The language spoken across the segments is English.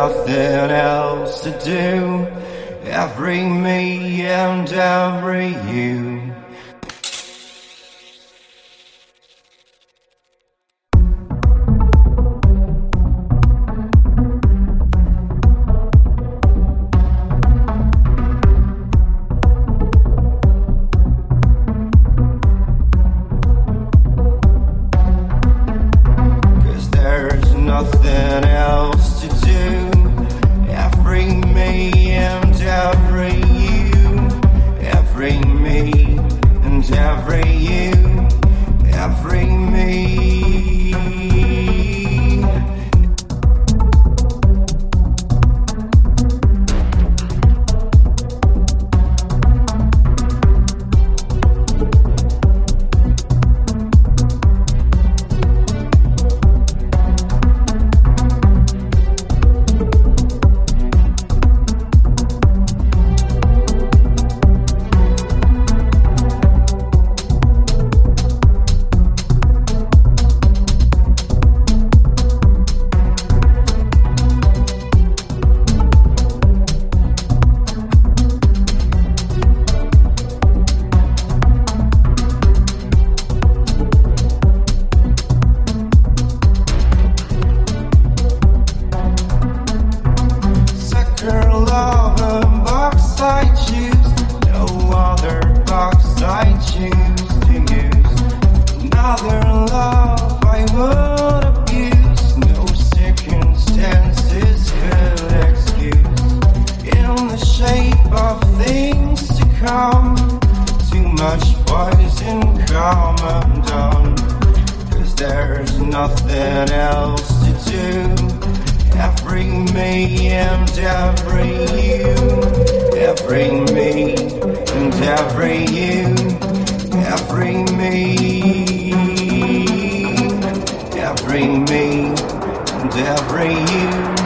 nothing else to do every me and every you. down. Too much poison, calm them down. Cause there's nothing else to do. Every me and every you. Every me and every you. Every me. Every me and every you.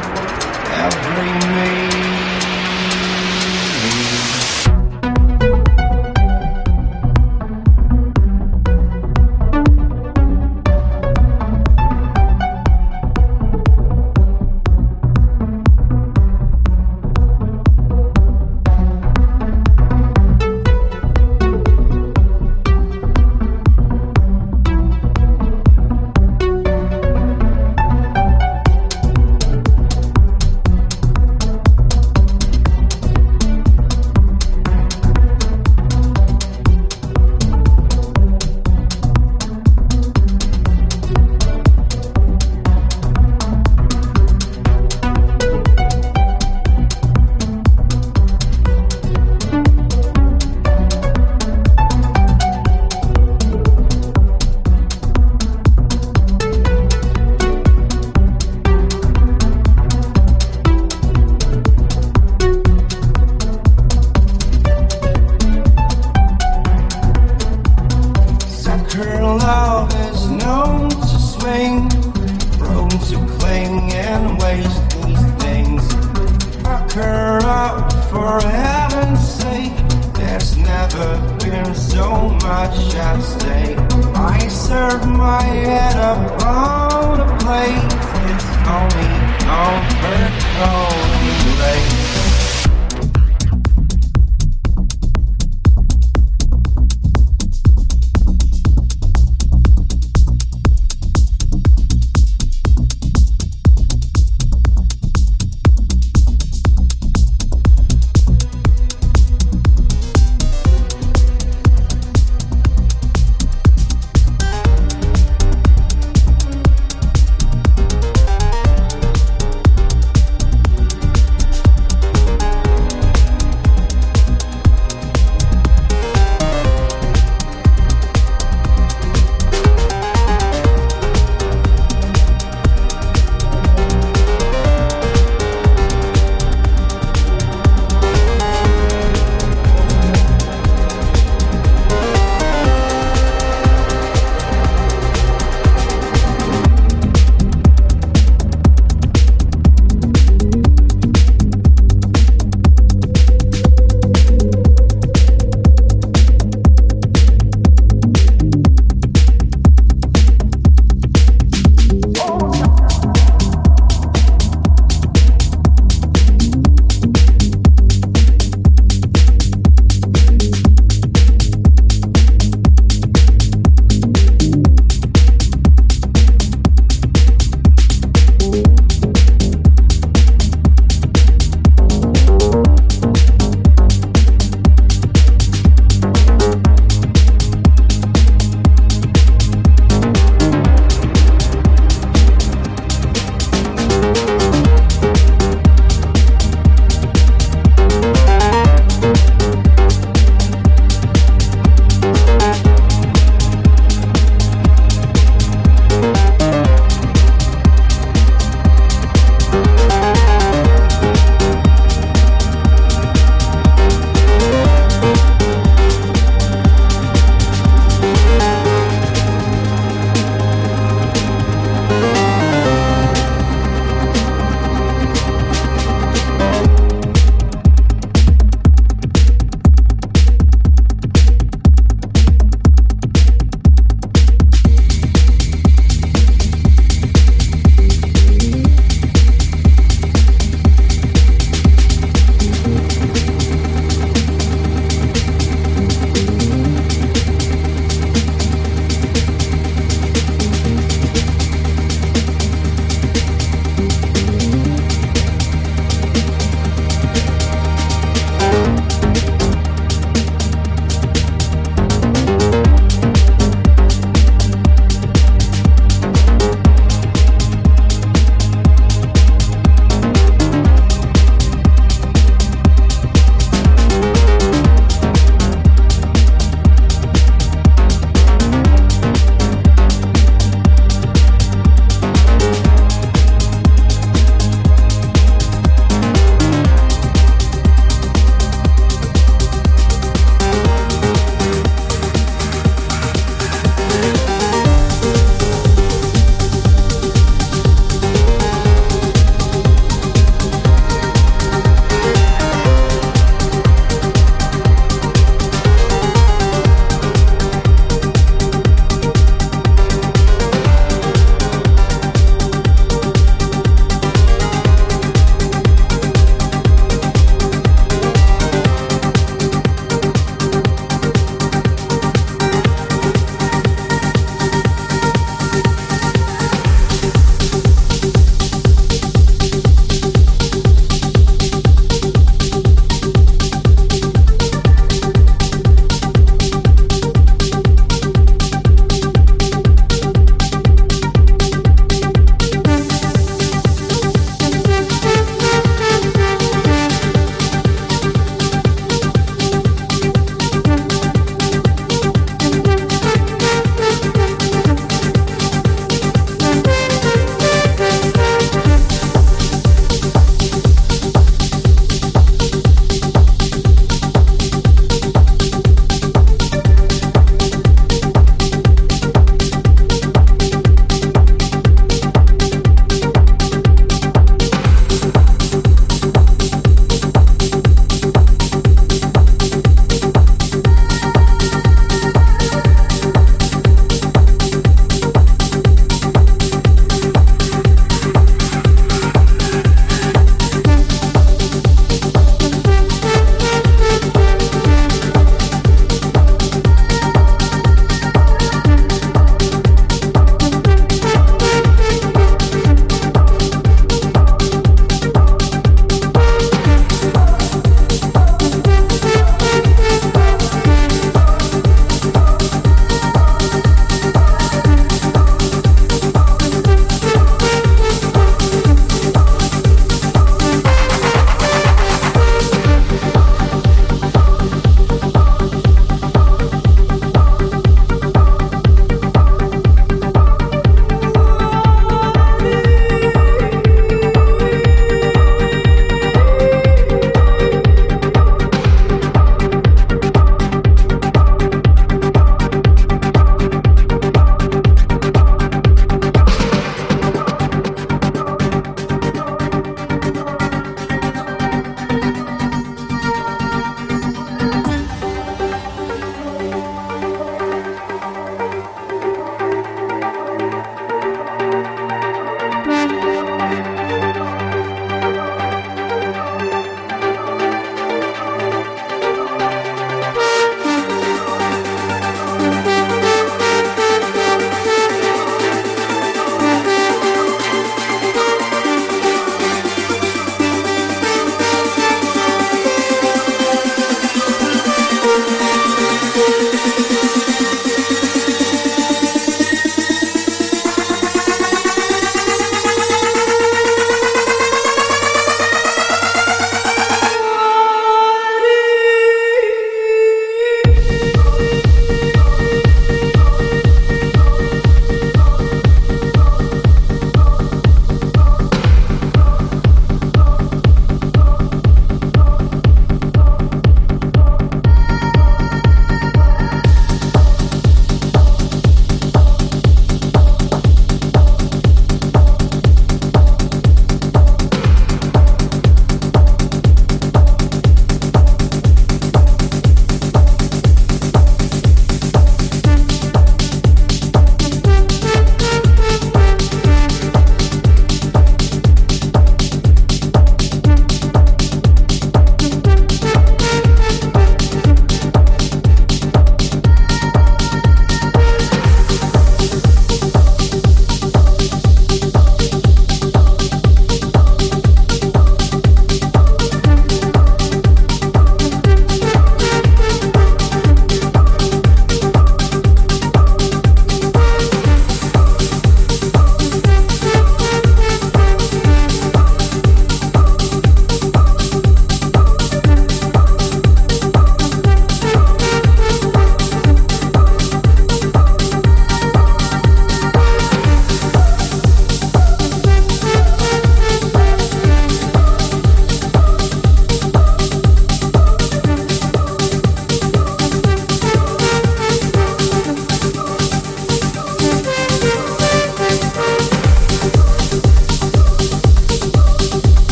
for heaven's sake, there's never been so much at stake. I serve my head upon a plate, it's only on for only late.